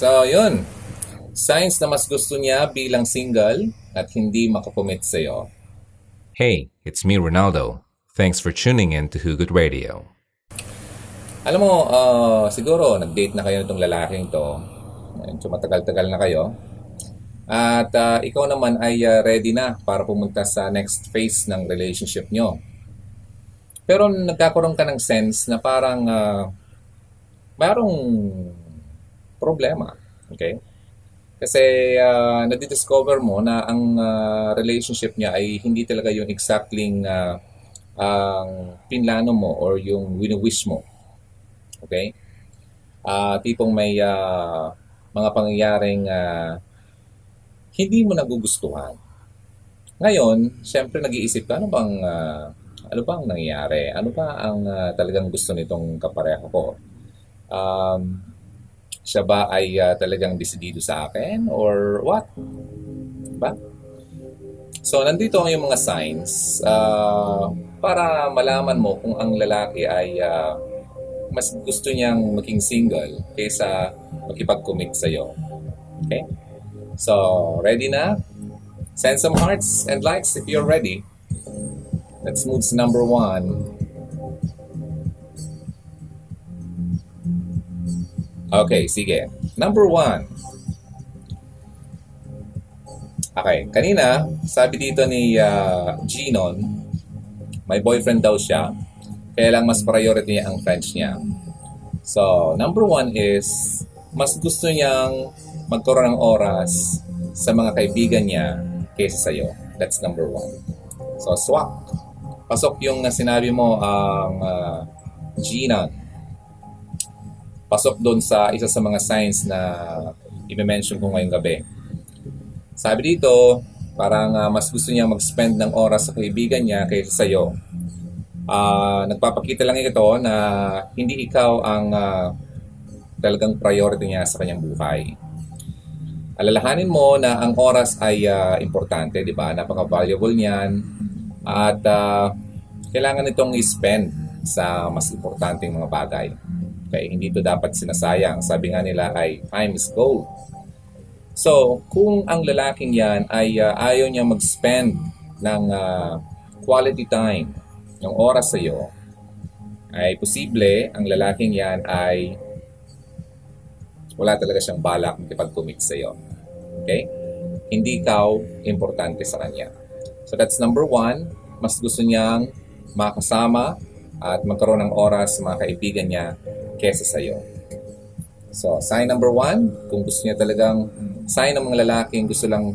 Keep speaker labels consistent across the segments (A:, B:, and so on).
A: So, yun. Signs na mas gusto niya bilang single at hindi makakomit sa'yo.
B: Hey, it's me, Ronaldo. Thanks for tuning in to Hugot Radio.
A: Alam mo, uh, siguro nag-date na kayo nitong lalaking to. Medyo matagal-tagal na kayo. At uh, ikaw naman ay uh, ready na para pumunta sa next phase ng relationship nyo. Pero nagkakaroon ka ng sense na parang uh, mayroong problema. Okay? Kasi uh, nadidiscover mo na ang uh, relationship niya ay hindi talaga yung exactly uh, ang pinlano mo or yung wini-wish mo. Okay? Uh, tipong may uh, mga pangyayaring uh, hindi mo nagugustuhan. Ngayon, siyempre nag-iisip ka, ano bang, uh, ano bang nangyayari? Ano ba ang uh, talagang gusto nitong kapareho ko? Um, siya ba ay uh, talagang desidido sa akin or what? Diba? So, nandito ang yung mga signs uh, para malaman mo kung ang lalaki ay uh, mas gusto niyang maging single kaysa makipag-commit sa'yo. Okay? So, ready na? Send some hearts and likes if you're ready. Let's move to number one. Okay, sige. Number one. Okay, kanina, sabi dito ni uh, Ginon, may boyfriend daw siya, kaya lang mas priority niya ang French niya. So, number one is, mas gusto niyang magkaroon ng oras sa mga kaibigan niya kaysa sa'yo. That's number one. So, swak. Pasok yung sinabi mo ang uh, Ginon pasok doon sa isa sa mga signs na i-mention ko ngayong gabi. Sabi dito, parang uh, mas gusto niya mag-spend ng oras sa kaibigan niya kaysa sa iyo. Uh, nagpapakita lang ito na hindi ikaw ang uh, talagang priority niya sa kanyang buhay. Alalahanin mo na ang oras ay uh, importante, di ba? Napaka-valuable niyan. At uh, kailangan itong i-spend sa mas importanteng mga bagay. Okay, hindi to dapat sinasayang. Sabi nga nila ay time is gold. So, kung ang lalaking yan ay uh, ayaw niya mag-spend ng uh, quality time, ng oras sa iyo, ay posible ang lalaking yan ay wala talaga siyang balak makipag-commit sa iyo. Okay? Hindi ikaw importante sa kanya. So that's number one. Mas gusto niyang makasama at magkaroon ng oras sa mga kaibigan niya kesa sa iyo. So, sign number one, kung gusto niya talagang, sign ng mga lalaking gusto lang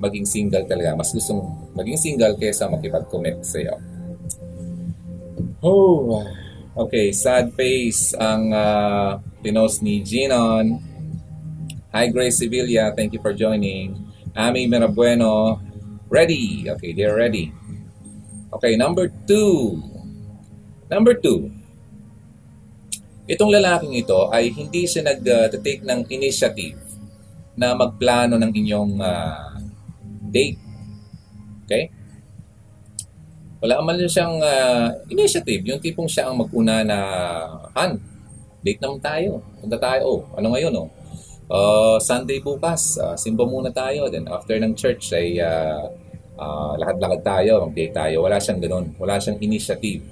A: maging single talaga. Mas gusto maging single kesa makipag-commit sa iyo. Oh, okay, sad face ang uh, pinost ni Ginon. Hi Grace Sevilla, thank you for joining. Ami Mirabueno, ready. Okay, they're ready. Okay, number two. Number two, Itong lalaking ito ay hindi siya nag-take ng initiative na magplano ng inyong uh, date. Okay? Wala man siyang uh, initiative. Yung tipong siya ang mag-una na, Han, date naman tayo. Punta tayo. Oh, ano ngayon, oh? Uh, Sunday bukas, uh, simba muna tayo. Then after ng church ay uh, uh, lakad-lakad tayo, mag-date tayo. Wala siyang ganun. Wala siyang initiative.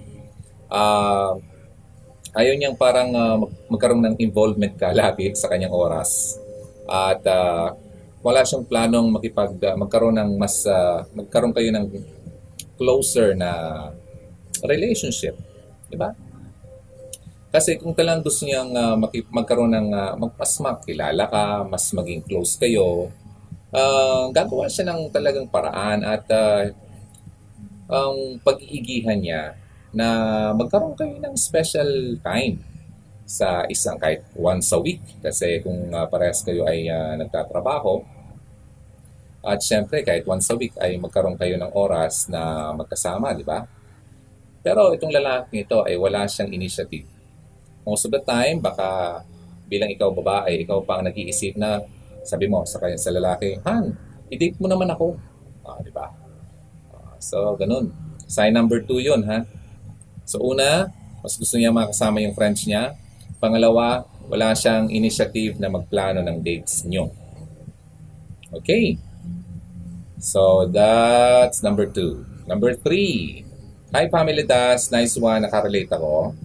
A: Uh, ayaw niyang parang uh, magkaroon ng involvement ka lagi sa kanyang oras. At uh, wala siyang planong makipag uh, magkaroon ng mas uh, magkaroon kayo ng closer na relationship, 'di ba? Kasi kung talagang gusto niyang uh, makip- magkaroon ng uh, mas makilala ka, mas maging close kayo, uh, gagawa siya ng talagang paraan at uh, ang pag-iigihan niya na magkaroon kayo ng special time sa isang kahit once a week kasi kung uh, parehas kayo ay uh, nagtatrabaho at syempre kahit once a week ay magkaroon kayo ng oras na magkasama, di ba? Pero itong lalaki ito ay wala siyang initiative. Most of the time, baka bilang ikaw babae, ikaw pa ang nag-iisip na sabi mo sa kanya sa lalaki, Han, i-date mo naman ako. Ah, di ba? Uh, so, ganun. Sign number two yun, ha? So una, mas gusto niya makasama yung friends niya. Pangalawa, wala siyang initiative na magplano ng dates nyo. Okay. So, that's number two. Number three. Hi, Family Das. Nice one. Nakarelate ako.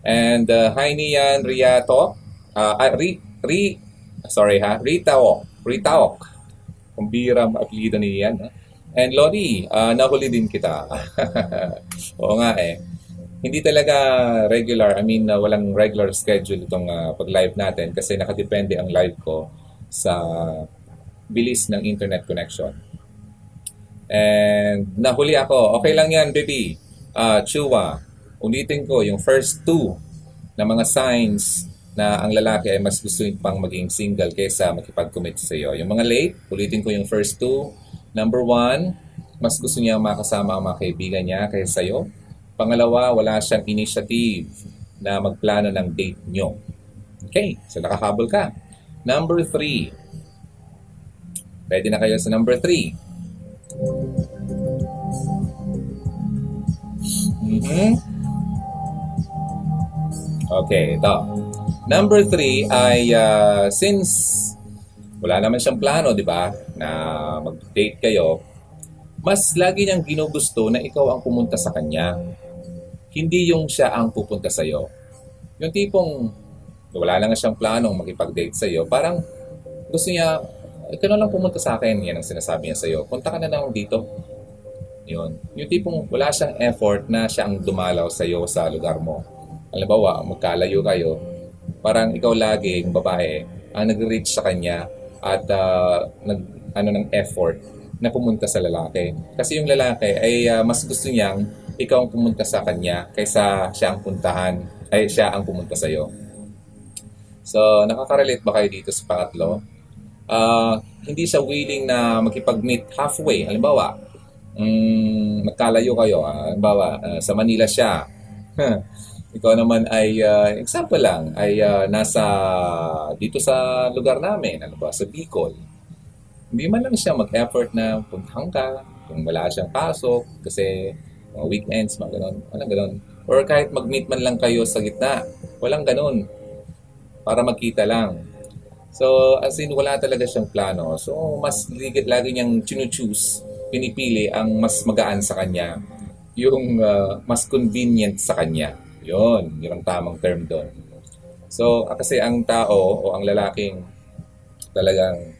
A: And uh, hi, Nian Riato. Uh, ah, Ri, Ri, sorry ha, Ritaok. Ritaok. Kumbira ang apelido ni Nian. Ha? And Lodi, uh, nahuli din kita. Oo nga eh. Hindi talaga regular, I mean, uh, walang regular schedule itong uh, pag-live natin kasi nakadepende ang live ko sa bilis ng internet connection. And nahuli ako. Okay lang yan, baby. Uh, Chua, ulitin ko yung first two na mga signs na ang lalaki ay mas gusto pang maging single kaysa makipag-commit sa iyo. Yung mga late, ulitin ko yung first two. Number one, mas gusto niya makasama ang mga kaibigan niya kaysa sa'yo. Pangalawa, wala siyang initiative na magplano ng date nyo. Okay, so nakahabol ka. Number three, Pwede na kayo sa number 3. Mm-hmm. Okay, ito. Number 3 ay uh, since wala naman siyang plano, di ba, na mag-date kayo, mas lagi niyang ginugusto na ikaw ang pumunta sa kanya. Hindi yung siya ang pupunta sa iyo. Yung tipong wala lang siyang planong makipag-date sa iyo, parang gusto niya ikaw na lang pumunta sa akin, yan ang sinasabi niya sa'yo. Punta ka na lang dito. Yun. Yung tipong wala siyang effort na siya ang dumalaw sa iyo sa lugar mo. Halimbawa, magkalayo kayo, parang ikaw laging babae ang nag-reach sa kanya at uh, nag ano ng effort na pumunta sa lalaki. Kasi yung lalaki ay uh, mas gusto niyang ikaw ang pumunta sa kanya kaysa siya ang puntahan ay siya ang pumunta sa iyo. So, nakaka-relate ba kayo dito sa pangatlo? uh, hindi siya willing na makipag-meet halfway. Halimbawa, um, magkalayo kayo. Uh, halimbawa, uh, sa Manila siya. Ikaw naman ay, uh, example lang, ay uh, nasa dito sa lugar namin, ano ba, sa Bicol. Hindi man lang siya mag-effort na puntahan ka kung wala siyang pasok kasi mga weekends, mga ganun, walang ganun. Or kahit mag-meet man lang kayo sa gitna, walang ganun. Para magkita lang. So, as in, wala talaga siyang plano. So, mas lagi niyang chinu-choose, pinipili ang mas magaan sa kanya. Yung uh, mas convenient sa kanya. Yun, yun ang tamang term doon. So, ah, kasi ang tao o ang lalaking talagang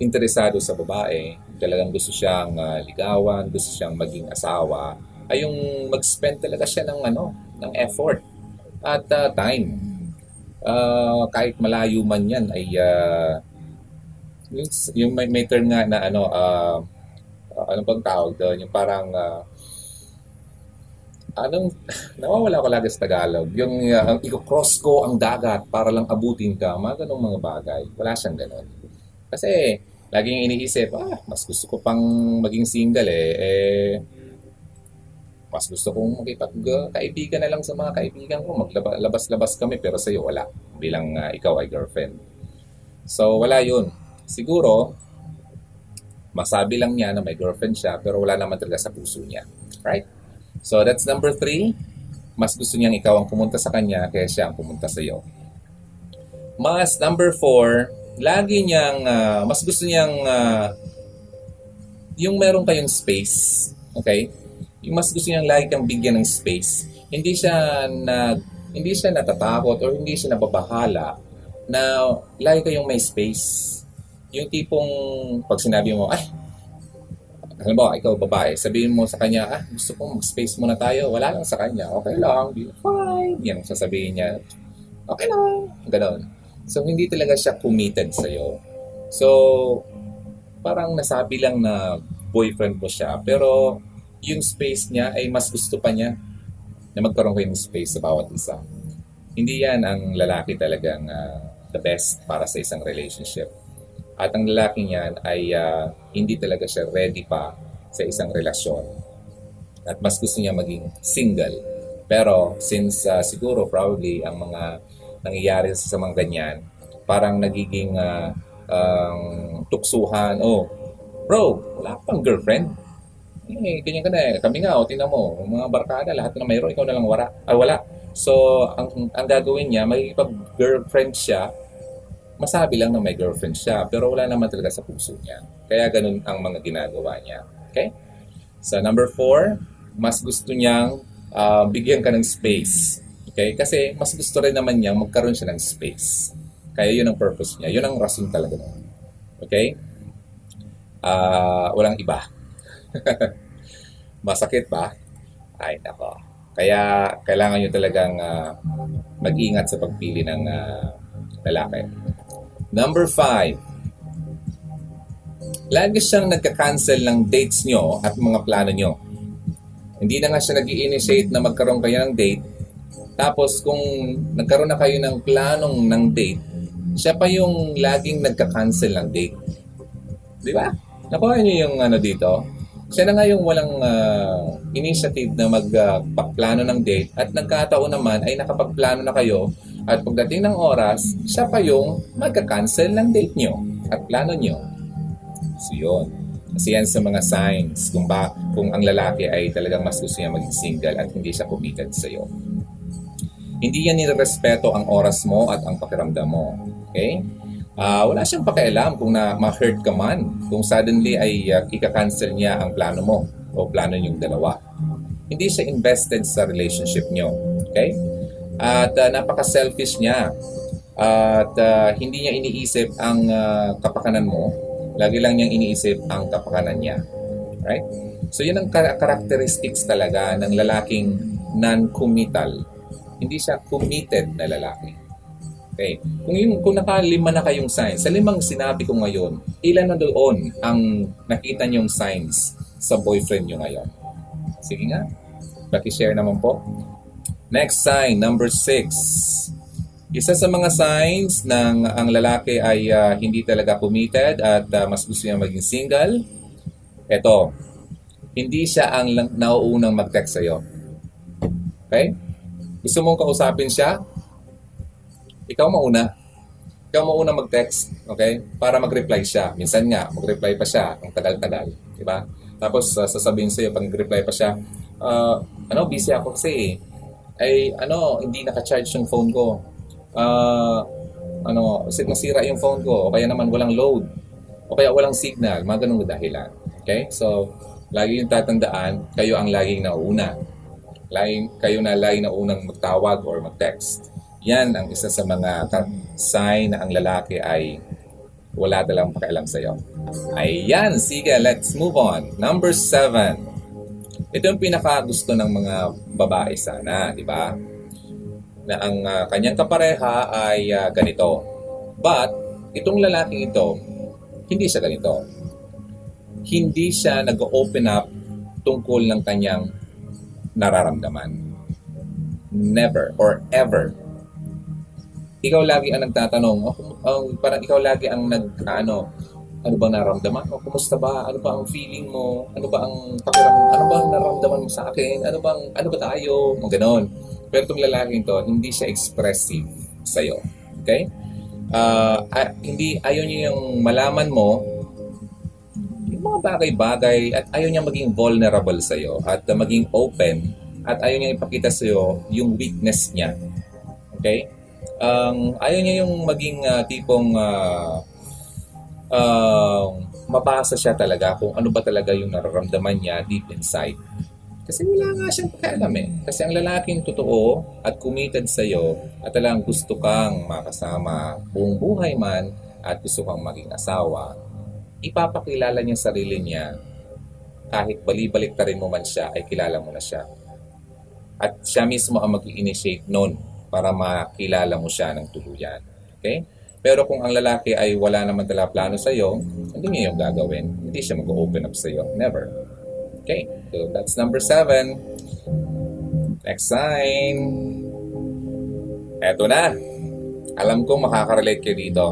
A: interesado sa babae, talagang gusto siyang uh, ligawan, gusto siyang maging asawa, ay yung mag-spend talaga siya ng ano, ng effort at uh, time. Uh, kahit malayo man yan ay uh, yung, yung may, may term nga na ano uh, uh, ano bang tawag doon? Yung parang uh, anong nawawala ko lagi sa Tagalog. Yung uh, i-cross ko ang dagat para lang abutin ka mga ganong mga bagay. Wala siyang ganon kasi laging iniisip ah mas gusto ko pang maging single eh. Eh mas gusto kong makipag-kaibigan na lang sa mga kaibigan ko. Maglabas-labas kami pero sa iyo wala. Bilang uh, ikaw ay girlfriend. So wala yun. Siguro, masabi lang niya na may girlfriend siya pero wala naman talaga sa puso niya. Right? So that's number three. Mas gusto niyang ikaw ang pumunta sa kanya kaya siya ang pumunta sa iyo. Mas number four, lagi niyang, uh, mas gusto niyang uh, yung meron kayong space. Okay? Yung mas gusto niyang lagi kang bigyan ng space. Hindi siya na hindi siya natatakot or hindi siya nababahala na lagi kayong may space. Yung tipong pag sinabi mo, ay, alam mo, ikaw babae, sabihin mo sa kanya, ah, gusto kong mag-space muna tayo. Wala lang sa kanya. Okay lang. Fine. Yan ang sasabihin niya. Okay lang. Ganon. So, hindi talaga siya committed sa'yo. So, parang nasabi lang na boyfriend mo siya. Pero, yung space niya ay mas gusto pa niya na magkaroon kayo ng space sa bawat isa. Hindi yan ang lalaki talagang uh, the best para sa isang relationship. At ang lalaki niyan ay uh, hindi talaga siya ready pa sa isang relasyon. At mas gusto niya maging single. Pero since uh, siguro probably ang mga nangyayari sa mga ganyan, parang nagiging uh, um, tuksuhan, oh, bro, wala pang girlfriend eh, ganyan ka na eh. Kami nga, o, tingnan mo, mga barkada, lahat na mayroon, ikaw na lang wala. Ah, wala. So, ang, ang gagawin niya, makikipag-girlfriend siya, masabi lang na may girlfriend siya, pero wala naman talaga sa puso niya. Kaya ganun ang mga ginagawa niya. Okay? So, number four, mas gusto niyang uh, bigyan ka ng space. Okay? Kasi mas gusto rin naman niya magkaroon siya ng space. Kaya yun ang purpose niya. Yun ang rason talaga nun. Okay? Uh, walang iba. Masakit ba? Ay, nako. Kaya kailangan nyo talagang uh, mag-ingat sa pagpili ng uh, lalaki. Number five, lagi siyang nagka-cancel ng dates nyo at mga plano nyo. Hindi na nga siya nag initiate na magkaroon kayo ng date. Tapos kung nagkaroon na kayo ng planong ng date, siya pa yung laging nagka-cancel ng date. Di ba? Nakuha niyo yung ano dito? Siya na nga yung walang uh, initiative na magpaplano uh, ng date at nagkataon naman ay nakapagplano na kayo at pagdating ng oras, siya pa yung magka-cancel ng date nyo at plano nyo. So yun. Kasi yan sa mga signs kung ba kung ang lalaki ay talagang mas gusto niya maging single at hindi siya committed sa iyo. Hindi yan nirespeto ang oras mo at ang pakiramdam mo. Okay? Uh, wala siyang pakialam kung na ma-hurt ka man, kung suddenly ay uh, ika-cancel niya ang plano mo o plano niyong dalawa. Hindi siya invested sa relationship niyo. Okay? At uh, napaka-selfish niya. At uh, hindi niya iniisip ang uh, kapakanan mo. Lagi lang niyang iniisip ang kapakanan niya. Right? So yun ang characteristics talaga ng lalaking non-committal. Hindi siya committed na lalaki. Okay. Kung, yung, kung nakalima na kayong signs, sa limang sinabi ko ngayon, ilan na doon ang nakita niyong signs sa boyfriend niyo ngayon? Sige nga. Paki-share naman po. Next sign, number six. Isa sa mga signs ng ang lalaki ay uh, hindi talaga committed at uh, mas gusto niya maging single. Ito, hindi siya ang nauunang mag-text sa'yo. Okay? Gusto mong kausapin siya? Ikaw mauna. Ikaw mauna mag-text, okay? Para mag-reply siya. Minsan nga, mag-reply pa siya. Ang tagal-tagal, di ba? Tapos, uh, sasabihin sa'yo, pag nag-reply pa siya, uh, ano, busy ako kasi ay, ano, hindi naka-charge yung phone ko. Uh, ano, nasira yung phone ko, o kaya naman walang load, o kaya walang signal, mga ganun dahilan. Okay? So, lagi yung tatandaan, kayo ang laging nauna. Laging, kayo na laging naunang magtawag or mag-text. Yan ang isa sa mga sign na ang lalaki ay wala talang pakialam sa iyo. Ayan, sige, let's move on. Number seven. Ito yung pinaka gusto ng mga babae sana, di ba? Na ang uh, kanyang kapareha ay uh, ganito. But, itong lalaking ito, hindi siya ganito. Hindi siya nag-open up tungkol ng kanyang nararamdaman. Never or ever ikaw lagi ang nagtatanong, oh, oh, parang ikaw lagi ang nag, ano, ano ba naramdaman mo? Kumusta ba? Ano ba ang feeling mo? Ano ba ang pakiram, ano ba ang naramdaman mo sa akin? Ano bang, ano ba tayo? Mga ganon. Pero itong lalaking to, hindi siya expressive sa'yo. Okay? Uh, uh, hindi, ayaw niya yung malaman mo yung mga bagay-bagay at ayaw niya maging vulnerable sa'yo at uh, maging open at ayaw niya ipakita sa'yo yung weakness niya. Okay? Um, ayaw niya yung maging uh, tipong uh, uh, mabasa siya talaga kung ano ba talaga yung nararamdaman niya deep inside. Kasi wala nga siyang pakialam eh. Kasi ang lalaking totoo at committed sa iyo at talagang gusto kang makasama buong buhay man at gusto kang maging asawa, ipapakilala niya sarili niya kahit balibalik ta rin mo man siya ay kilala mo na siya. At siya mismo ang mag-initiate noon para makilala mo siya ng tuluyan. Okay? Pero kung ang lalaki ay wala naman tala plano sa iyo, hindi niya yung gagawin. Hindi siya mag-open up sa iyo. Never. Okay? So that's number seven. Next sign. Eto na. Alam ko makaka-relate kayo dito.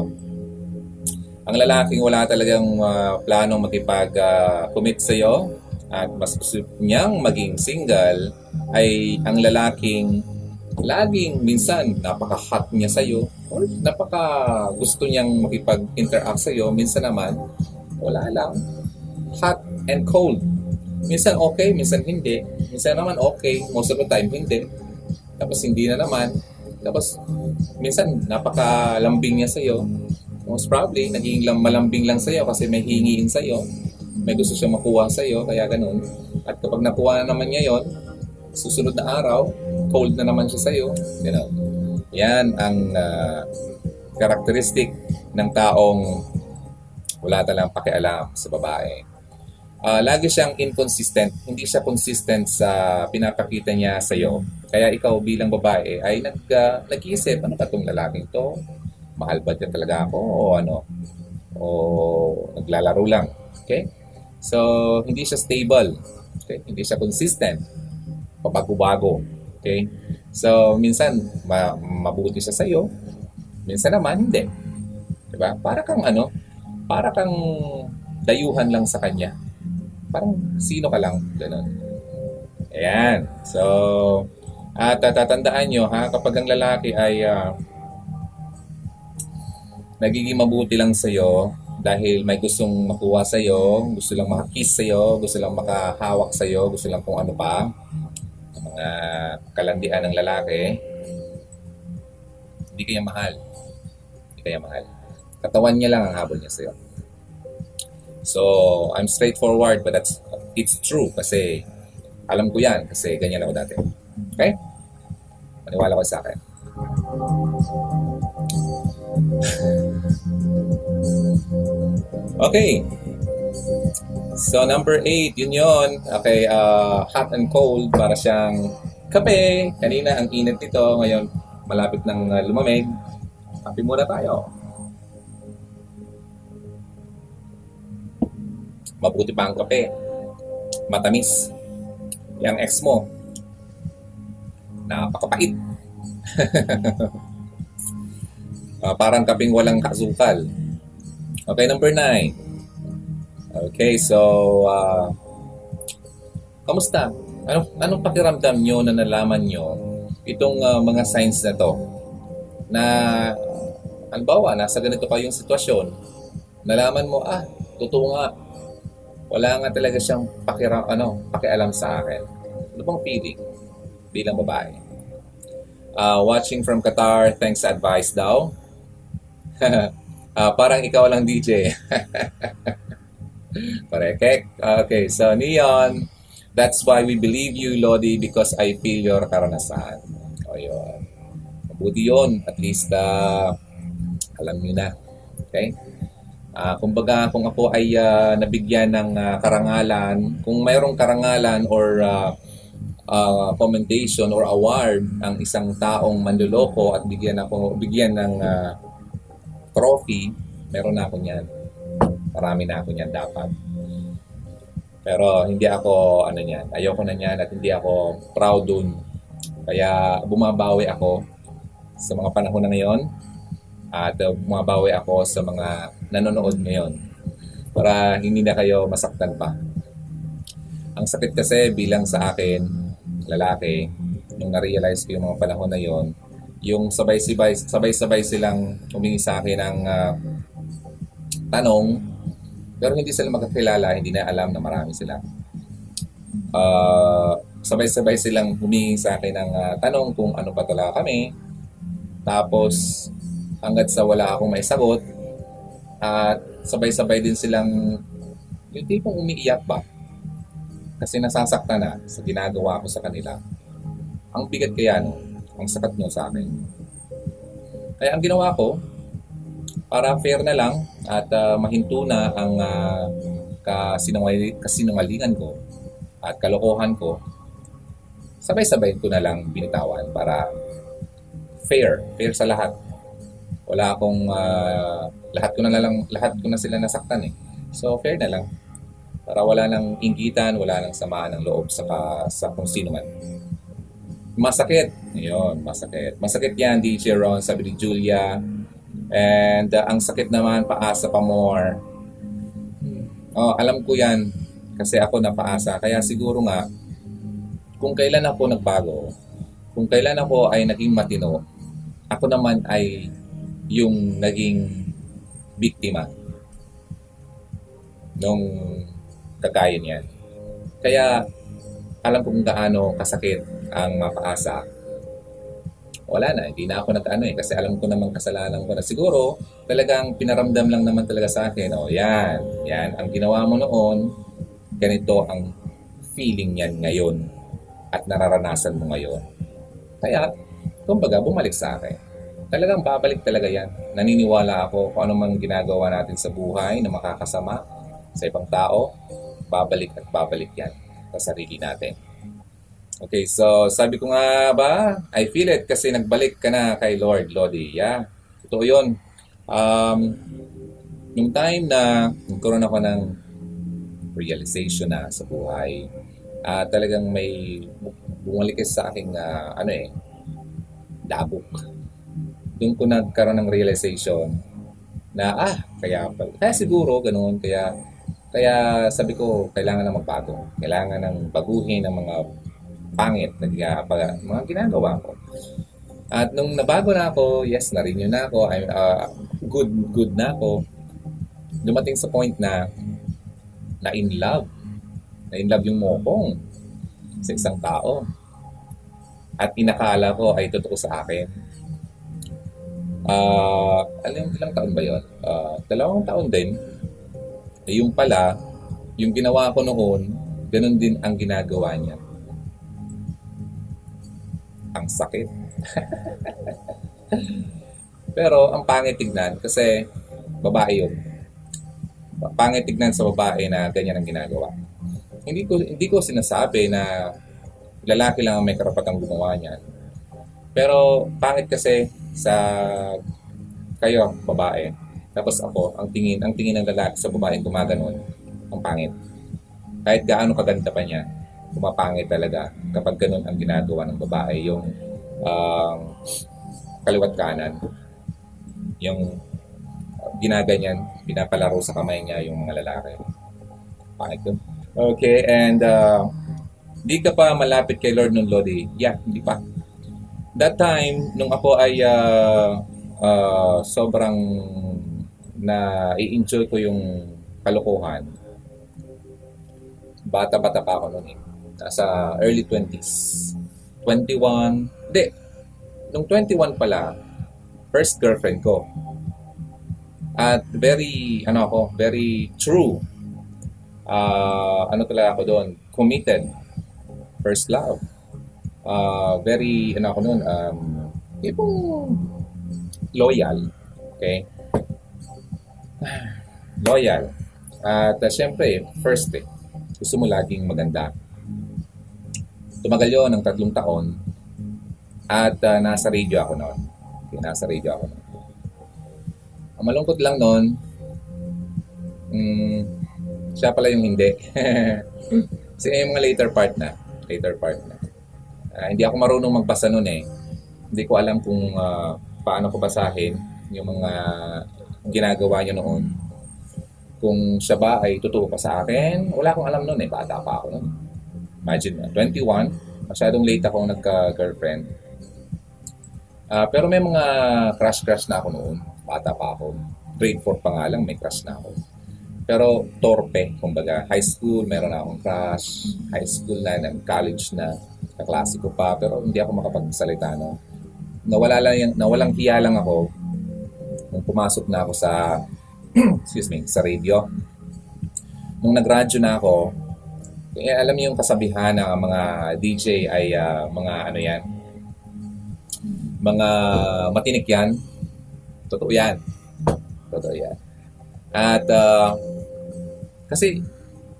A: Ang lalaking wala talagang uh, planong makipag-commit uh, sa iyo at mas gusto niyang maging single ay ang lalaking laging minsan napaka-hot niya sa iyo or napaka gusto niyang makipag-interact sa iyo, minsan naman wala lang. Hot and cold. Minsan okay, minsan hindi. Minsan naman okay, most of the time hindi. Tapos hindi na naman. Tapos minsan napakalambing niya sa'yo. Most probably, naging lam- malambing lang sa'yo kasi may hingiin sa'yo. May gusto siya makuha sa'yo, kaya ganun. At kapag nakuha na naman niya yon, susunod na araw, cold na naman siya sa'yo. Ganun. Yan ang ah, characteristic ng taong wala talang pakialam sa babae. Ah, lagi siyang inconsistent. Hindi siya consistent sa pinapakita niya sa iyo. Kaya ikaw bilang babae ay nag ah, nag-iisip, ano ba tong lalaking to? Mahal ba niya talaga ako o ano? O naglalaro lang. Okay? So, hindi siya stable. Okay? Hindi siya consistent. Pabago-bago. Okay? So, minsan ma- mabuti siya sa iyo. Minsan naman hindi. 'Di ba? Para kang ano? Para kang dayuhan lang sa kanya. Parang sino ka lang, ganun. Ayan. So, at uh, tatandaan nyo ha, kapag ang lalaki ay ah, nagiging mabuti lang sa'yo dahil may gustong makuha sa'yo, gusto lang makakiss sa'yo, gusto lang makahawak sa'yo, gusto lang kung ano pa, mga kalandian ng lalaki, hindi kaya mahal. Hindi kaya mahal. Katawan niya lang ang habol niya sa'yo. So, I'm straightforward but that's it's true kasi alam ko yan kasi ganyan ako dati. Okay? Maniwala ko sa akin. Okay. So, number 8, yun yun. Okay, uh, hot and cold para siyang kape. Kanina, ang init nito. Ngayon, malapit ng uh, lumamig. Kape muna tayo. Mabuti pa ang kape. Matamis. Yang ex mo. Napakapait. Ah, parang kaping walang kasukal. Okay, number 9. Okay, so uh, kamusta? Anong, anong pakiramdam nyo na nalaman nyo itong uh, mga signs na to? Na, halimbawa, nasa ganito kayong sitwasyon, nalaman mo, ah, totoo nga, wala nga talaga siyang pakiram, ano, pakialam sa akin. Ano bang feeling bilang babae? Uh, watching from Qatar, thanks advice daw. Ah, parang ikaw lang DJ. Parekek. Okay, so Neon, that's why we believe you, Lodi, because I feel your karanasan. O yun. Mabuti yun. At least, uh, alam nyo na. Okay? Ah, kumbaga, kung ako ay ah, nabigyan ng ah, karangalan, kung mayroong karangalan or ah, ah, commendation or award ang isang taong manloloko at bigyan ako bigyan ng ah, trophy, meron na ako niyan. Marami na ako niyan dapat. Pero hindi ako ano niyan, ayoko na niyan at hindi ako proud dun. Kaya bumabawi ako sa mga panahon na ngayon at uh, bumabawi ako sa mga nanonood ngayon para hindi na kayo masaktan pa. Ang sakit kasi bilang sa akin, lalaki, nung na-realize ko yung mga panahon na yon, yung sabay-sabay sabay-sabay silang humingi sa akin ng ah, tanong pero hindi sila magkakilala, hindi na alam na marami sila. Ah, sabay-sabay silang humingi sa akin ng ah, tanong kung ano ba talaga kami. Tapos hanggat sa wala akong may sagot at sabay-sabay din silang yung tipong umiiyak ba kasi nasasaktan na sa ginagawa ko sa kanila. Ang bigat kaya no, ang sakat nyo sa akin. Kaya ang ginawa ko, para fair na lang at ah, mahinto na ang uh, kasinungal- kasinungalingan ko at kalokohan ko, sabay-sabay ko na lang binitawan para fair, fair sa lahat. Wala akong ah, lahat ko na lang lahat ko na sila nasaktan eh. So fair na lang. Para wala nang inggitan, wala nang samaan ng loob sa sa kung sino man. Masakit. Ayun, masakit. Masakit yan, DJ Ron, sabi ni Julia. And uh, ang sakit naman, paasa pa more. Oh, alam ko yan kasi ako napaasa. Kaya siguro nga, kung kailan ako nagbago, kung kailan ako ay naging matino, ako naman ay yung naging biktima nung kagaya niyan. Kaya alam ko kung gaano kasakit ang mapaasa wala na, hindi na ako nag-ano eh, kasi alam ko naman kasalanan ko na siguro, talagang pinaramdam lang naman talaga sa akin, oh, yan, yan, ang ginawa mo noon, ganito ang feeling yan ngayon at nararanasan mo ngayon. Kaya, kumbaga, bumalik sa akin. Talagang babalik talaga yan. Naniniwala ako kung ano mang ginagawa natin sa buhay na makakasama sa ibang tao, babalik at babalik yan sa sarili natin. Okay, so sabi ko nga ba, I feel it kasi nagbalik ka na kay Lord Lodi. Yeah, totoo yun. Um, yung time na nagkaroon ako ng realization na sa buhay, uh, talagang may bumalik sa aking uh, ano eh, dabok. Doon ko nagkaroon ng realization na ah, kaya kaya siguro ganoon kaya kaya sabi ko kailangan na magbago. Kailangan ng baguhin ang mga pangit na uh, mga ginagawa ko. At nung nabago na ako, yes, na-renew na ako, I'm, uh, good, good na ako, dumating sa point na na in love. Na in love yung mokong sa isang tao. At inakala ko ay totoo sa akin. Uh, alam ilang taon ba yun? Uh, dalawang taon din. Yung pala, yung ginawa ko noon, ganun din ang ginagawa niya ang sakit. Pero ang pangit tignan kasi babae yun. Pangit tignan sa babae na ganyan ang ginagawa. Hindi ko hindi ko sinasabi na lalaki lang ang may karapatang gumawa niyan. Pero pangit kasi sa kayo babae. Tapos ako, ang tingin ang tingin ng lalaki sa babae gumaganon, ang pangit. Kahit gaano kaganda pa niya, pumapangit talaga. Kapag ganun ang ginagawa ng babae yung um, kaliwat kanan yung ginaganyan pinapalaro sa kamay niya yung mga lalaki. Pangit yun. Okay and uh, di ka pa malapit kay Lord nung Lodi. Yeah hindi pa. That time nung ako ay uh, uh, sobrang na i-enjoy ko yung kalokohan bata-bata pa ako noon eh nasa early 20s. 21, hindi, nung 21 pala, first girlfriend ko. At very, ano ako, very true. Uh, ano talaga ako doon? Committed. First love. Uh, very, ano ako noon, um, tipong loyal. Okay? Loyal. At uh, syempre, first eh, gusto mo laging maganda Tumagal yun ng tatlong taon at uh, nasa radio ako noon. Okay, nasa radio ako noon. Ang malungkot lang noon, mm, siya pala yung hindi. Kasi yung mga later part na. Later part na. Uh, hindi ako marunong magbasa noon eh. Hindi ko alam kung uh, paano ko basahin yung mga ginagawa niya noon. Kung siya ba ay totoo pa sa akin, wala akong alam noon eh. Bata pa ako noon. Imagine mo, 21, masyadong late akong nagka-girlfriend. Uh, pero may mga crush-crush na ako noon. Bata pa ako. Grade 4 pa nga lang, may crush na ako. Pero torpe, kumbaga. High school, meron na akong crush. High school na, college na. Kaklase ko pa. Pero hindi ako makapagsalita, no? Nawala lang, nawalang hiya lang ako nung pumasok na ako sa excuse me, sa radio. Nung nag-radyo na ako, eh, alam yung kasabihan ng mga DJ ay uh, mga ano yan, mga matinik yan. Totoo yan. Totoo yan. At uh, kasi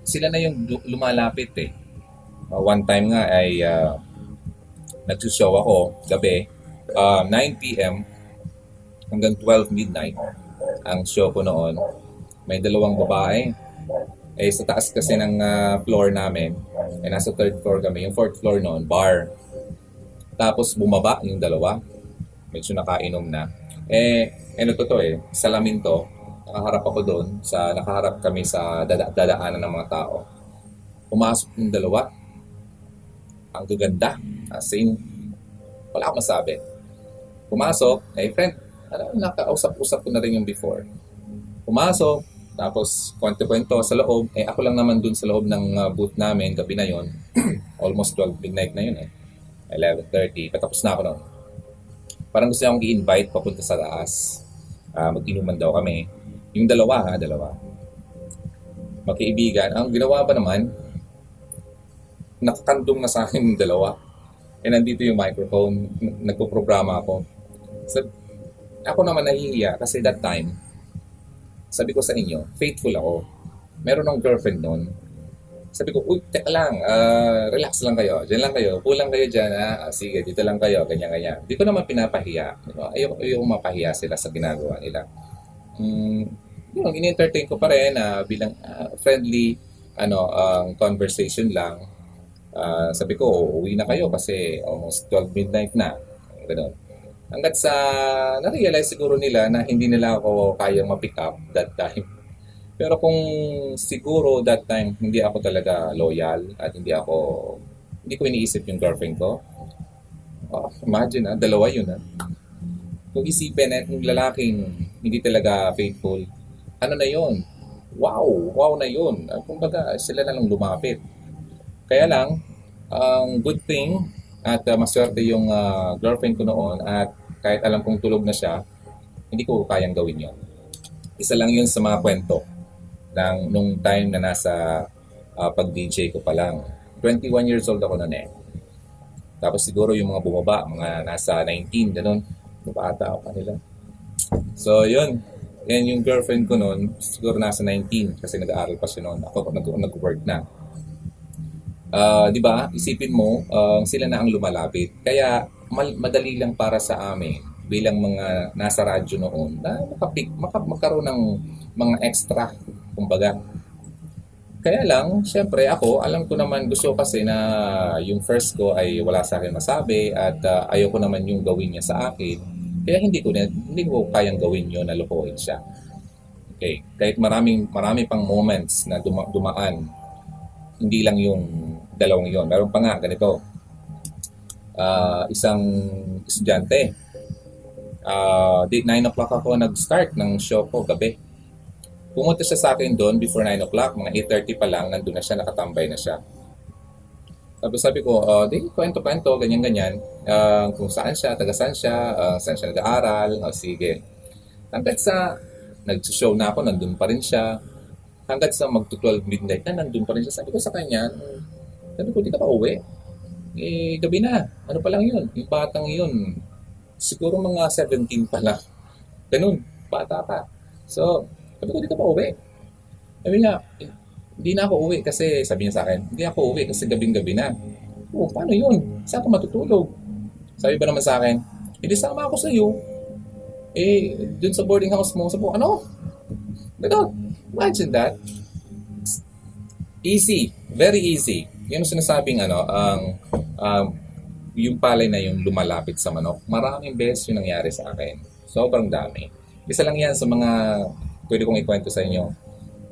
A: sila na yung lumalapit eh. Uh, one time nga ay uh, nagsushow ako gabi, uh, 9 p.m. hanggang 12 midnight ang show ko noon. May dalawang babae eh, sa taas kasi ng uh, floor namin, eh, nasa third floor kami. Yung fourth floor noon, bar. Tapos bumaba yung dalawa. Medyo nakainom na. Eh, ano to to eh, salamin to. Nakaharap ako doon, sa, nakaharap kami sa dada, dadaanan ng mga tao. Pumasok yung dalawa. Ang gaganda. As in, wala akong masabi. Pumasok, eh friend, ano, nakausap-usap ko na rin yung before. Pumasok, tapos, kwento-kwento sa loob. Eh, ako lang naman dun sa loob ng uh, booth namin, gabi na yon Almost 12 midnight na yun eh. 11.30. Patapos na ako noon. Parang gusto akong i-invite papunta sa taas. Uh, mag-inuman daw kami. Yung dalawa ha, dalawa. Magkaibigan. Ang ginawa pa naman, nakakandong na sa akin yung dalawa. Eh, nandito yung microphone. Nagpo-programa ako. So, ako naman nahihiya kasi that time, sabi ko sa inyo, faithful ako. Meron ng girlfriend noon. Sabi ko, uy, teka lang, uh, relax lang kayo. Diyan lang kayo. Pulang kayo dyan, ha? Ah, sige, dito lang kayo, ganyan-ganyan. Di ko naman pinapahiya. Ayoko, ayoko mapahiya sila sa ginagawa nila. Mm, yun, in-entertain ko pa rin uh, bilang uh, friendly ano, ang uh, conversation lang. Uh, sabi ko, uwi na kayo kasi almost 12 midnight na. Ganun. Hanggat sa na-realize siguro nila na hindi nila ako kayang ma-pick up that time pero kung siguro that time hindi ako talaga loyal at hindi ako hindi ko iniisip yung girlfriend ko. Oh, imagine ah, dalawa yun ah. Kung isipin na yung lalaking hindi talaga faithful, ano na yun? Wow! Wow na yun. Uh, kumbaga, sila na lang lumapit. Kaya lang, ang um, good thing at uh, maswerte yung uh, girlfriend ko noon at kahit alam kong tulog na siya, hindi ko kayang gawin yon. Isa lang yun sa mga kwento ng, nung time na nasa uh, pag-DJ ko pa lang. 21 years old ako noon eh. Tapos siguro yung mga bumaba, mga nasa 19, ganun. Bata ako kanila. So, yun. Yan yung girlfriend ko noon, siguro nasa 19 kasi nag-aaral pa siya noon. Ako nag- nag-work na. Uh, di ba? Isipin mo, uh, sila na ang lumalapit. Kaya mal- madali lang para sa amin bilang mga nasa radyo noon na makapik, maka, magkaroon ng mga extra kumbaga. Kaya lang, syempre ako, alam ko naman gusto kasi na yung first ko ay wala sa akin masabi at uh, ayaw ko naman yung gawin niya sa akin. Kaya hindi ko, hindi ko kayang gawin yun na lokohin siya. Okay. Kahit maraming, marami pang moments na duma, dumaan, hindi lang yung dalawang yon. Meron pa nga, ganito. Uh, isang estudyante, uh, 9 o'clock ako nag-start ng show ko gabi Pumunta siya sa akin doon before 9 o'clock, mga 8.30 pa lang, nandun na siya, nakatambay na siya. Tapos sabi ko, uh, di, kwento-kwento, ganyan-ganyan, uh, kung saan siya, taga saan siya, uh, saan siya nag-aaral, uh, sige. Hanggat sa nag-show na ako, nandun pa rin siya. Hanggat sa mag-12 midnight na, nandun pa rin siya. Sabi ko sa kanya, sabi ko, di ka pa uwi? Eh, gabi na. Ano pa lang yun? Yung batang yun, siguro mga 17 pa lang. Ganun, bata pa. So, sabi ko, di ka pa uwi. Sabi niya, hindi na ako uwi kasi sabi niya sa akin, hindi ako uwi kasi gabing-gabi na. Oh, paano yun? Saan ka matutulog? Sabi ba naman sa akin, hindi sama ako sa iyo. Eh, dun sa boarding house mo, sabi ko, ano? Ganun. Imagine that. Easy. Very easy. Yan ang sinasabing ano, ang um, yung palay na yung lumalapit sa manok. Maraming beses yung nangyari sa akin. Sobrang dami. Isa lang yan sa mga pwede kong ikwento sa inyo.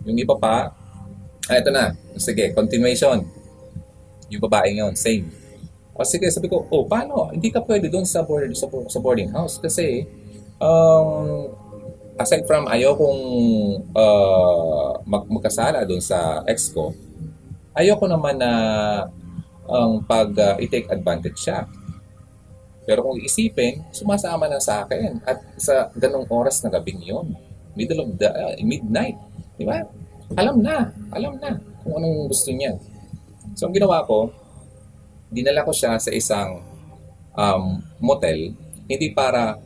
A: Yung iba pa, ah, ito na. Sige, continuation. Yung babae ngayon, same. O sige, sabi ko, oh, paano? Hindi ka pwede doon sa, board, sa, sa boarding house kasi um, aside from ayaw kong uh, mag magkasala doon sa ex ko, ayaw ko naman na ang um, pag uh, i-take advantage siya. Pero kung isipin, sumasama na sa akin at sa ganong oras na gabing yon middle of the, uh, midnight. Di ba? Alam na, alam na kung anong gusto niya. So, ang ginawa ko, dinala ko siya sa isang um, motel, hindi para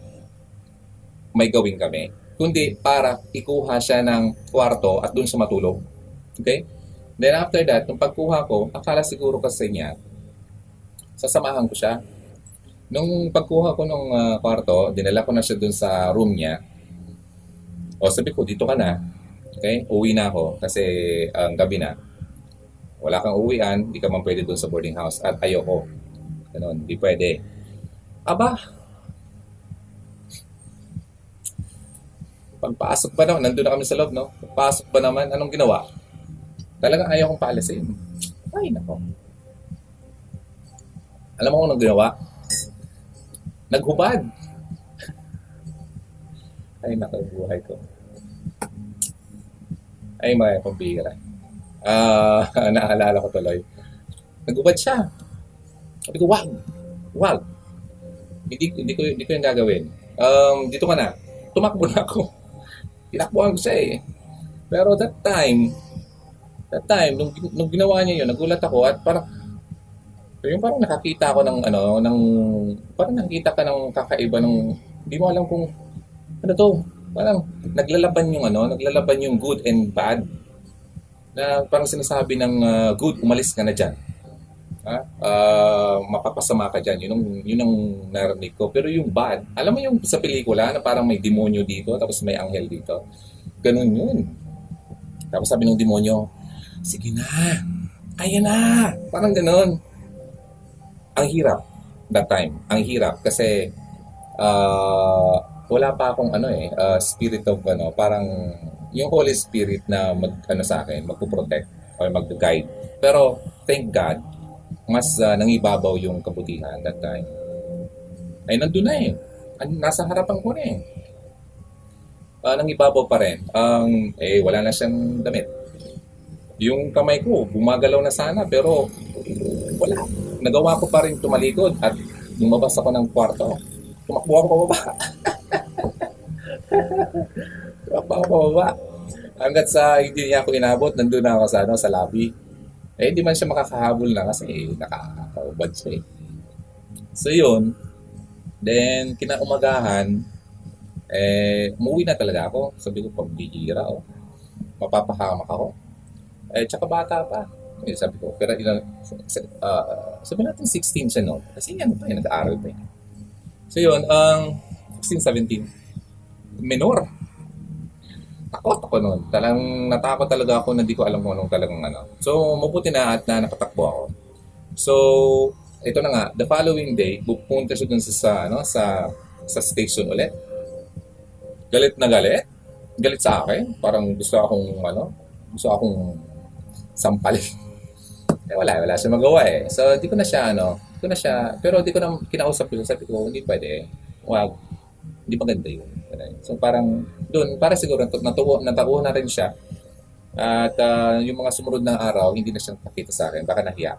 A: may gawin kami, kundi para ikuha siya ng kwarto at doon siya matulog. Okay? Then after that, nung pagkuha ko, akala siguro kasi niya, sasamahan ko siya. Nung pagkuha ko ng uh, kwarto, dinala ko na siya doon sa room niya. O sabi ko, dito ka na. Okay? Uwi na ako kasi ang um, gabi na. Wala kang uwian, hindi ka man pwede doon sa boarding house. At ayoko. Ganun, hindi pwede. Aba, pagpasok pa naman, nandun na kami sa loob, no? Pagpasok pa naman, anong ginawa? Talagang ayaw kong paalisin. Ay, nako. Alam mo kung anong ginawa? Naghubad. Ay, nako, buhay ko. Ay, mga pambira. Ah, uh, naalala ko tuloy. Nagubad siya. Sabi ko, wag. Wag. hindi, hindi ko, hindi ko yung gagawin. Um, dito ka na. Tumakbo na ako. Tinakbuhan ko siya eh. Pero that time, that time, nung, nung ginawa niya yun, nagulat ako at parang, yung parang nakakita ako ng ano, ng, parang nakita ka ng kakaiba ng, hindi mo alam kung, ano to, parang naglalaban yung ano, naglalaban yung good and bad. Na parang sinasabi ng uh, good, umalis ka na dyan. Ha? Uh, mapapasama ka dyan. Yun ang, yun ang narinig ko. Pero yung bad, alam mo yung sa pelikula na parang may demonyo dito, tapos may anghel dito. Ganun yun. Tapos sabi ng demonyo, sige na, kaya na. Parang ganun. Ang hirap that time. Ang hirap kasi uh, wala pa akong ano eh, uh, spirit of ano, parang yung Holy Spirit na mag ano sa akin, magpo-protect or mag-guide. Pero thank God, mas uh, nangibabaw yung kabutihan that time. Ay nandun na eh. Nasa harapan ko na eh. Uh, nangibabaw pa rin. Ang um, eh wala na siyang damit. Yung kamay ko, bumagalaw na sana pero wala. Nagawa ko pa rin tumalikod at lumabas ako ng kwarto. Tumakbo ako pababa. Tumakbo ako pababa. Hanggat sa hindi niya ako inabot, nandun na ako sa, ano, sa lobby. Eh, hindi man siya makakahabol na kasi nakakaubad siya eh. So, yun. Then, kinaumagahan, eh, umuwi na talaga ako. Sabi ko, pambihira, oh. Mapapahamak ako. Eh, tsaka bata pa. Eh, sabi ko, pero ilang, uh, sabi natin 16 siya, no? Kasi yan pa, eh, nag-aaral pa eh. So, yun, ang um, 16, 17, minor takot ako noon. Talang natakot talaga ako na di ko alam kung anong talagang ano. So, mabuti na at na nakatakbo ako. So, ito na nga, the following day, pupunta siya dun sa, sa, ano, sa, sa station ulit. Galit na galit. Galit sa akin. Parang gusto akong, ano, gusto akong sampalin. eh, wala, wala siya magawa eh. So, di ko na siya, ano, di ko na siya, pero di ko na kinausap ko. Sabi ko, hindi pwede. Wag. Hindi maganda yun. So parang doon, para siguro natuwa, natawa na rin siya. At uh, yung mga sumunod ng araw, hindi na siya nakita sa akin. Baka nahiya.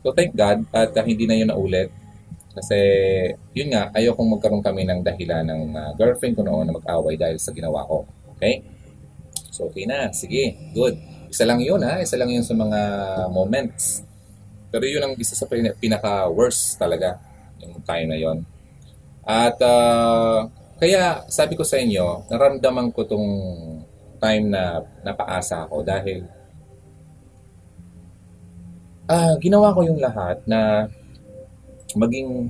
A: So thank God at uh, hindi na yun naulit. Kasi yun nga, ayokong magkaroon kami ng dahilan ng uh, girlfriend ko noon na mag-away dahil sa ginawa ko. Okay? So okay na. Sige. Good. Isa lang yun ha. Isa lang yun sa mga moments. Pero yun ang isa sa pinaka-worst talaga. Yung time na yon at uh, kaya sabi ko sa inyo, naramdaman ko tong time na napaasa ako dahil uh, ginawa ko yung lahat na maging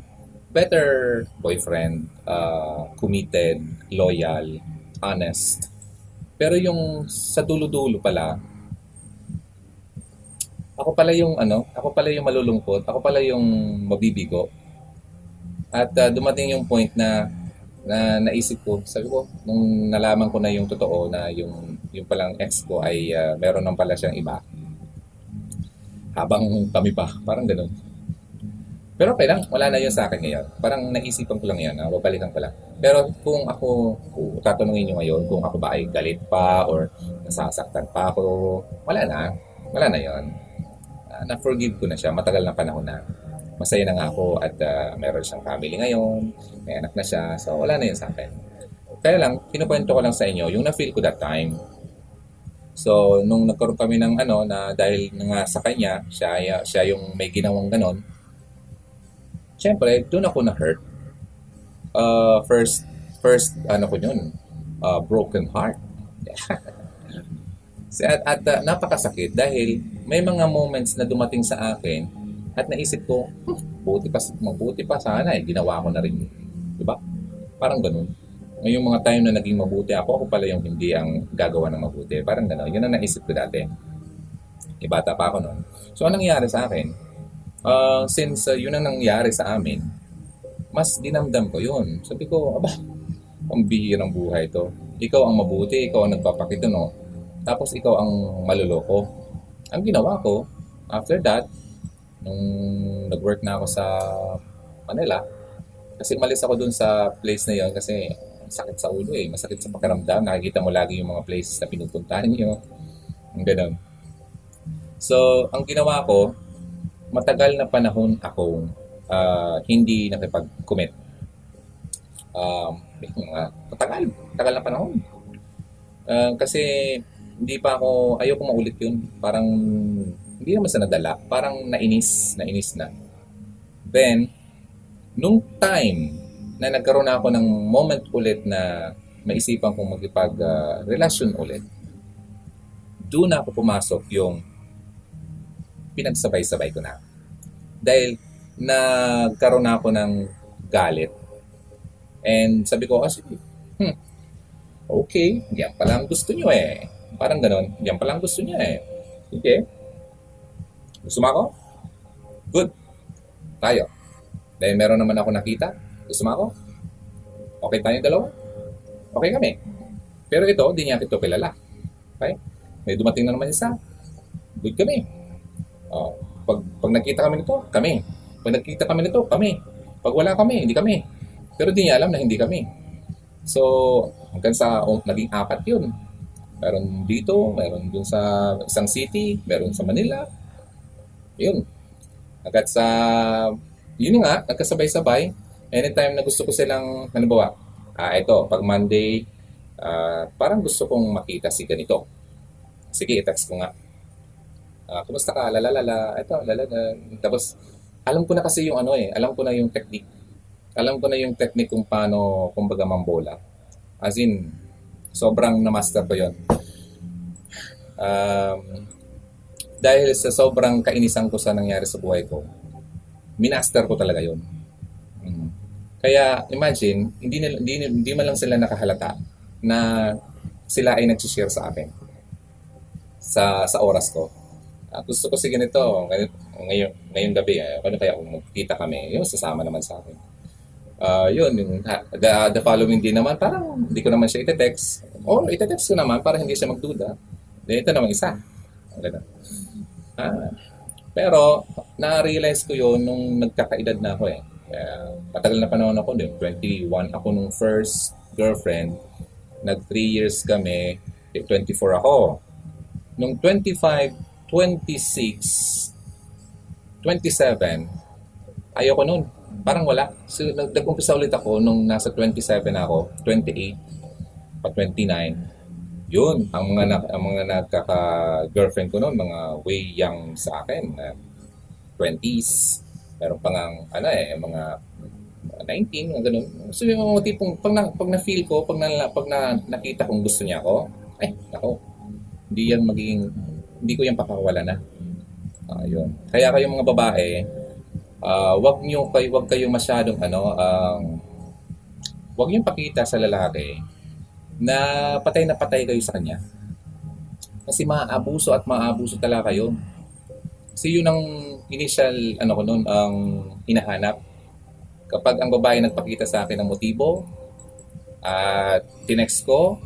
A: better boyfriend, uh, committed, loyal, honest. Pero yung sa dulo-dulo pala, ako pala yung ano, ako pala yung malulungkot, ako pala yung mabibigo, at uh, dumating yung point na na naisip ko, sabi ko, nung nalaman ko na yung totoo na yung yung palang ex ko ay uh, meron nang pala siyang iba. Habang kami pa, parang ganoon. Pero okay lang, wala na yun sa akin ngayon. Parang naisipan ko lang yan, babalikan ko lang. Pero kung ako, kung tatanungin nyo ngayon kung ako ba ay galit pa or nasasaktan pa ako, wala na. Wala na yon. Uh, na-forgive ko na siya, matagal na panahon na masaya na nga ako at uh, meron siyang family ngayon, may anak na siya, so wala na yun sa akin. Kaya lang, pinukwento ko lang sa inyo, yung na-feel ko that time. So, nung nagkaroon kami ng ano, na dahil nga sa kanya, siya, siya yung may ginawang ganon, syempre, doon ako na-hurt. Uh, first, first, ano ko yun, uh, broken heart. at, at uh, napakasakit dahil may mga moments na dumating sa akin at naisip ko, buti pa, mabuti pa sana eh, ginawa ko na rin. Di ba? Parang ganun. Ngayong mga time na naging mabuti ako, ako pala yung hindi ang gagawa ng mabuti. Parang gano'n. Yun ang naisip ko dati. Ibata pa ako noon. So, anong nangyari sa akin? Uh, since uh, yun ang nangyari sa amin, mas dinamdam ko yun. Sabi ko, aba, ang bihirang buhay to. Ikaw ang mabuti, ikaw ang nagpapakita, no? Tapos ikaw ang maluloko. Ang ginawa ko, after that, nung nag-work na ako sa Manila, kasi umalis ako dun sa place na yon kasi sakit sa ulo eh, masakit sa pakiramdam. Nakikita mo lagi yung mga places na pinupuntahan niyo. Ang ganun. So, ang ginawa ko, matagal na panahon akong uh, hindi nakipag-commit Um, mga matagal, matagal na panahon. Uh, kasi hindi pa ako, ayoko maulit yun. Parang, hindi naman sa nadala. Parang nainis, nainis na. Then, nung time na nagkaroon na ako ng moment ulit na maisipan kong magkipag-relasyon uh, ulit, doon na ako pumasok yung pinagsabay-sabay ko na. Dahil nagkaroon na ako ng galit. And sabi ko, ah, hmm, okay, yan pala ang gusto nyo eh. Parang ganon, yan pala ang gusto niya eh. Sige. Gusto mo ako? Good. Tayo. Dahil meron naman ako nakita. Gusto mo ako? Okay tayo dalawa? Okay kami. Pero ito, di niya ito kilala. Okay? May dumating na naman isa. Good kami. Oh, pag, pag nakita kami nito, kami. Pag nakita kami nito, kami. Pag wala kami, hindi kami. Pero di niya alam na hindi kami. So, hanggang sa oh, naging apat yun. Meron dito, meron dun sa isang city, meron sa Manila. Yun. Hanggat sa yun nga, nagkasabay-sabay. Anytime na gusto ko silang, ano ba, ah, ito, pag Monday, ah, parang gusto kong makita si ganito. Sige, i-text ko nga. Ah, kumusta ka? Lalalala. Ito, lalala. Tapos, alam ko na kasi yung ano eh, alam ko na yung technique. Alam ko na yung technique kung paano, kumbaga, mambola. As in, sobrang na-master ko yon. Um, dahil sa sobrang kainisan ko sa nangyari sa buhay ko, minaster ko talaga yon. Mm. Kaya imagine, hindi, nila, hindi, hindi man lang sila nakahalata na sila ay nag-share sa akin sa sa oras ko. Uh, gusto ko sige nito, ngayon, ngayon, ngayong gabi, eh, ano kaya kung magkita kami, yun, sasama naman sa akin. Uh, yun, yung, the, the following day naman, parang hindi ko naman siya ite-text. O, ite-text ko naman para hindi siya magduda. Then, ito naman isa. Ganun. Ah, pero, na-realize ko yun nung nagkakaedad na ako eh. Uh, matagal na panahon ako din. 21 ako nung first girlfriend. Nag 3 years kami. 24 eh, ako. Nung 25, 26, 27, ayoko nun. Parang wala. So, nag-umpisa ulit ako nung nasa 27 ako, 28, pa 29. Yun, ang mga na, ang mga nagkaka-girlfriend ko noon, mga way young sa akin, uh, 20s. Meron pa nga, ano eh, mga 19, mga ganun. So yung mga tipong, pag, na, pag na-feel ko, pag, na, pag na, nakita kong gusto niya ako, ay, ako, hindi yan magiging, hindi ko yan pakakawala na. Uh. Kaya kayong mga babae, uh, wag niyo kay wag kayo masyadong ano, ang um, wag niyo pakita sa lalaki na patay na patay kayo sa kanya. Kasi maaabuso at maaabuso talaga kayo. Kasi yun ang initial ano ko noon ang hinahanap. Kapag ang babae nagpakita sa akin ng motibo at uh, tinext ko,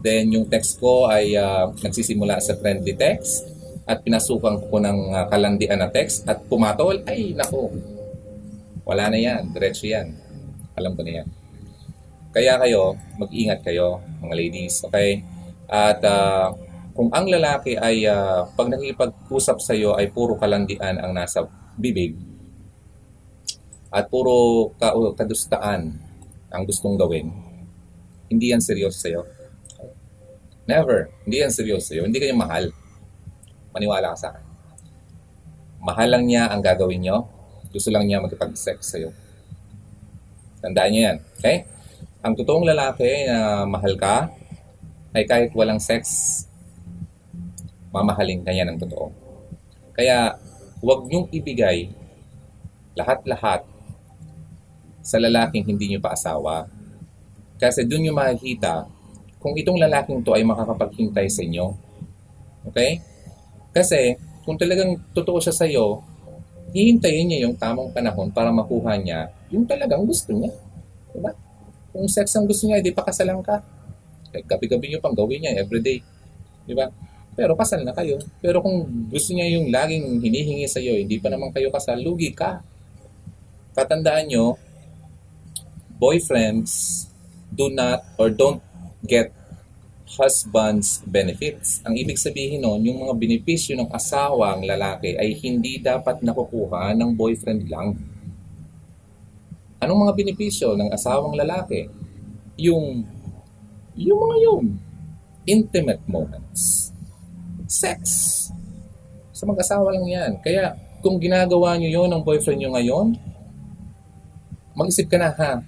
A: then yung text ko ay uh, nagsisimula sa friendly text at pinasukan ko ng uh, kalandian na text at pumatol, ay nako, wala na yan, diretso yan. Alam ko na yan. Kaya kayo, mag-ingat kayo, mga ladies, okay? At uh, kung ang lalaki ay uh, pag nakikipag-usap sa iyo ay puro kalandian ang nasa bibig at puro ka kadustaan ang gustong gawin, hindi yan seryoso sa iyo. Never. Hindi yan seryoso sa'yo. Hindi kayo mahal. Maniwala ka sa akin. Mahal lang niya ang gagawin nyo. Gusto lang niya magkipag-sex sa'yo. Tandaan niyo yan. Okay? Ang totoong lalaki na mahal ka ay kahit walang sex, mamahalin ka niya ng totoo. Kaya, huwag niyong ibigay lahat-lahat sa lalaking hindi niyo pa asawa. Kasi doon niyo makikita kung itong lalaking to ay makakapaghintay sa inyo. Okay? Kasi, kung talagang totoo siya sa iyo, hihintayin niya yung tamang panahon para makuha niya yung talagang gusto niya. Diba? Kung sex ang gusto niya, hindi pa kasalan ka. Gabi-gabi niyo pang gawin niya everyday. Diba? Pero kasal na kayo. Pero kung gusto niya yung laging hinihingi sa iyo, hindi pa naman kayo kasal, lugi ka. Tatandaan nyo, boyfriends do not or don't get husband's benefits. Ang ibig sabihin nun, yung mga benepisyo ng asawa ang lalaki ay hindi dapat nakukuha ng boyfriend lang. Anong mga benepisyo ng asawang lalaki? Yung, yung mga yun, intimate moments. Sex. Sa mag-asawa lang yan. Kaya, kung ginagawa nyo yun ng boyfriend nyo ngayon, mag-isip ka na ha.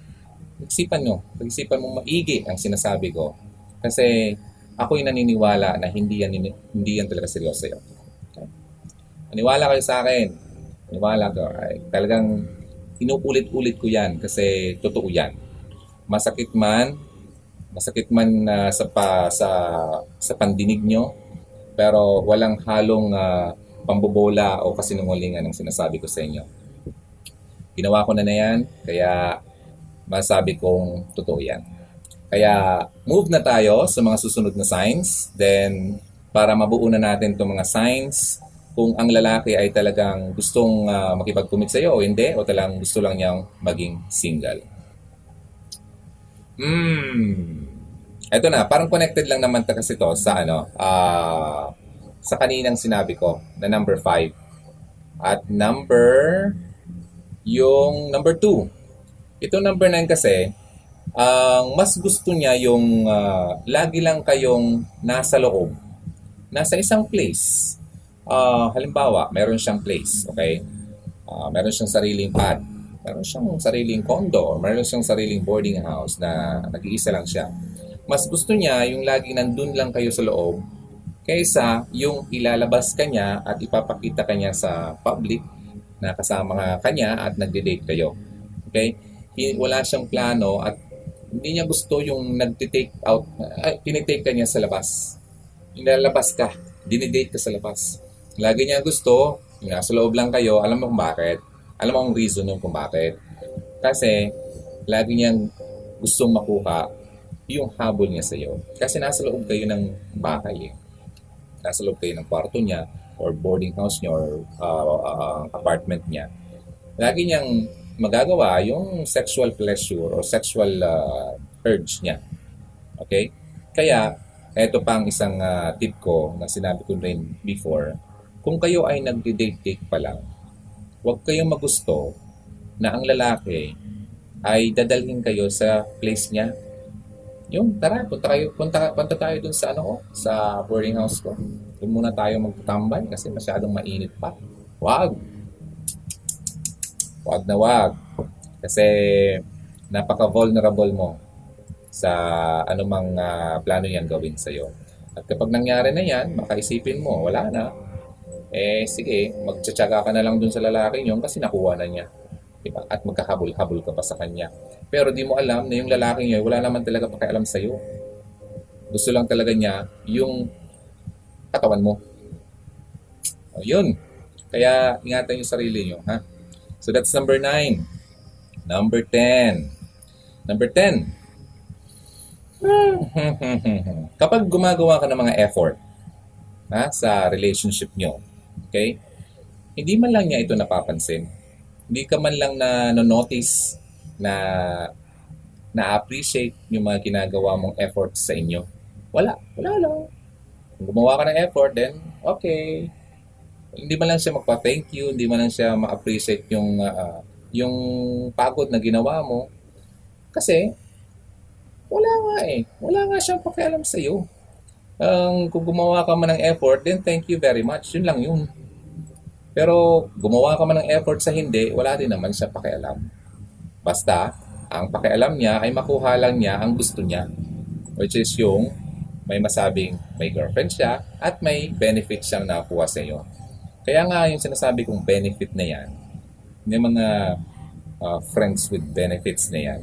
A: Isipan nyo. Pag-isipan mo maigi ang sinasabi ko. Kasi, ako'y naniniwala na hindi yan, hindi yan talaga seryoso yun. Okay? Maniwala kayo sa akin. Maniwala ko. Ay, talagang inuulit-ulit ko yan kasi totoo yan. Masakit man, masakit man uh, sa, pa, sa, sa pandinig nyo, pero walang halong uh, pambobola o kasinungalingan ang sinasabi ko sa inyo. Ginawa ko na na yan, kaya masabi kong totoo yan. Kaya move na tayo sa mga susunod na signs. Then para mabuo na natin itong mga signs kung ang lalaki ay talagang gustong uh, makipag-commit sa iyo o hindi o talagang gusto lang niyang maging single. Hmm. Ito na, parang connected lang naman ta kasi to sa ano, uh, sa kaninang sinabi ko na number 5. At number yung number 2. Ito number 9 kasi, ang uh, mas gusto niya yung uh, lagi lang kayong nasa loob. Nasa isang place. Uh, halimbawa, meron siyang place, okay? Uh, meron siyang sariling pad. Meron siyang sariling condo. Meron siyang sariling boarding house na nag-iisa lang siya. Mas gusto niya yung lagi nandun lang kayo sa loob kaysa yung ilalabas kanya at ipapakita kanya sa public na kasama kanya at nagde-date kayo. Okay? Wala siyang plano at hindi niya gusto yung nagtitake out, ay, tinitake ka niya sa labas. Nilalabas ka, dinidate ka sa labas. Lagi niya gusto, nasa loob lang kayo, alam mo kung bakit. Alam mo ang reason yung kung bakit. Kasi, lagi niyang gustong makuha yung habol niya sa iyo. Kasi nasa loob kayo ng bahay eh. Nasa loob kayo ng kwarto niya or boarding house niya or uh, uh, apartment niya. Lagi niyang magagawa yung sexual pleasure or sexual uh, urge niya. Okay? Kaya, ito pang isang uh, tip ko na sinabi ko rin before. Kung kayo ay nagdi-date-date pa lang, huwag kayong magusto na ang lalaki ay dadalhin kayo sa place niya. Yung, tara, punta, kayo, punta, punta tayo dun sa ano ko, sa boarding house ko. Doon muna tayo magtambay kasi masyadong mainit pa. Wag! Wag na wag. Kasi napaka-vulnerable mo sa anumang uh, plano yan gawin sa iyo. At kapag nangyari na yan, makaisipin mo, wala na. Eh, sige, magtsatsaga ka na lang dun sa lalaki yun kasi nakuha na niya. Diba? At magkahabol-habol ka pa sa kanya. Pero di mo alam na yung lalaki niya, wala naman talaga pakialam sa iyo. Gusto lang talaga niya yung katawan mo. O, yun. Kaya ingatan yung sarili niyo, ha? So that's number 9. Number 10. Number 10. Kapag gumagawa ka ng mga effort ha, sa relationship nyo, okay, hindi man lang niya ito napapansin. Hindi ka man lang na no-notice na na-appreciate yung mga ginagawa mong effort sa inyo. Wala. Wala lang. Kung gumawa ka ng effort, then okay, hindi man lang siya magpa-thank you, hindi man lang siya ma-appreciate yung uh, yung pagod na ginawa mo. Kasi wala nga eh. Wala nga siyang pakialam sa iyo. Um, kung gumawa ka man ng effort, then thank you very much. Yun lang yun. Pero gumawa ka man ng effort sa hindi, wala din naman siya pakialam. Basta, ang pakialam niya ay makuha lang niya ang gusto niya. Which is yung may masabing may girlfriend siya at may benefit siyang nakuha sa iyo. Kaya nga yung sinasabi kong benefit na yan, yung mga uh, friends with benefits na yan,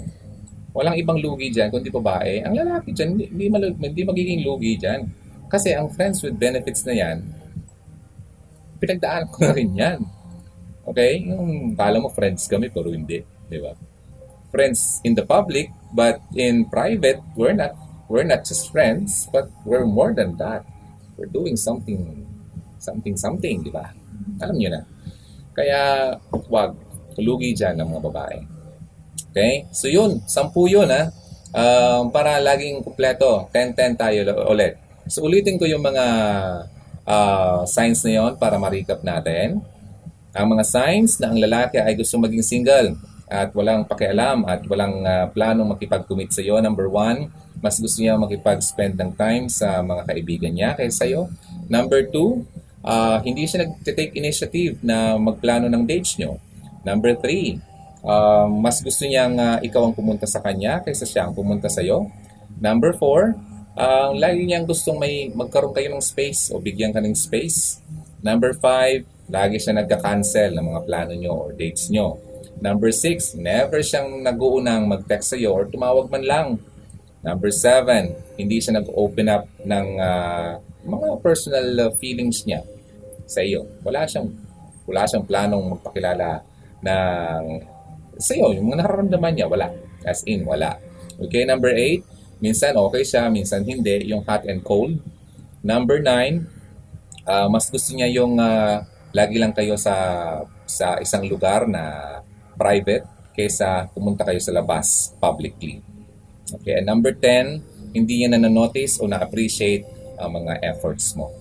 A: walang ibang lugi dyan kundi babae. Ang lalaki dyan, hindi, hindi, magiging lugi dyan. Kasi ang friends with benefits na yan, pinagdaan ko na rin yan. Okay? Yung kala mo friends kami pero hindi. Di ba? Friends in the public, but in private, we're not we're not just friends, but we're more than that. We're doing something something something, di ba? Alam niyo na. Kaya, wag, lugi dyan ng mga babae. Okay? So yun, sampu yun ha. Um, para laging kumpleto, 10-10 tayo ulit. So ulitin ko yung mga uh, signs na yon para ma-recap natin. Ang mga signs na ang lalaki ay gusto maging single. at walang pakialam at walang uh, planong makipag-commit sa iyo. Number one, mas gusto niya makipag-spend ng time sa mga kaibigan niya kaysa sa iyo. Number two, uh, hindi siya nag-take initiative na magplano ng dates nyo. Number three, uh, mas gusto niyang uh, ikaw ang pumunta sa kanya kaysa siya ang pumunta sa iyo. Number four, uh, lagi niyang gustong may magkaroon kayo ng space o bigyan ka ng space. Number five, lagi siya nagka-cancel ng mga plano nyo or dates nyo. Number six, never siyang nag-uunang mag-text sa'yo or tumawag man lang. Number seven, hindi siya nag-open up ng uh, mga personal uh, feelings niya sa iyo. Wala siyang wala siyang planong magpakilala ng sa iyo, yung mga nararamdaman niya, wala. As in, wala. Okay, number eight, minsan okay siya, minsan hindi, yung hot and cold. Number nine, uh, mas gusto niya yung uh, lagi lang kayo sa sa isang lugar na private kaysa pumunta kayo sa labas publicly. Okay, and number 10, hindi niya na notice o na-appreciate ang mga efforts mo.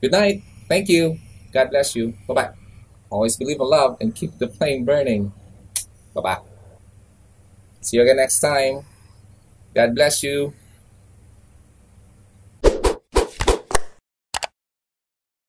A: Good night. Thank you. God bless you. Bye-bye. Always believe in love and keep the flame burning. Bye-bye. See you again next time. God bless you.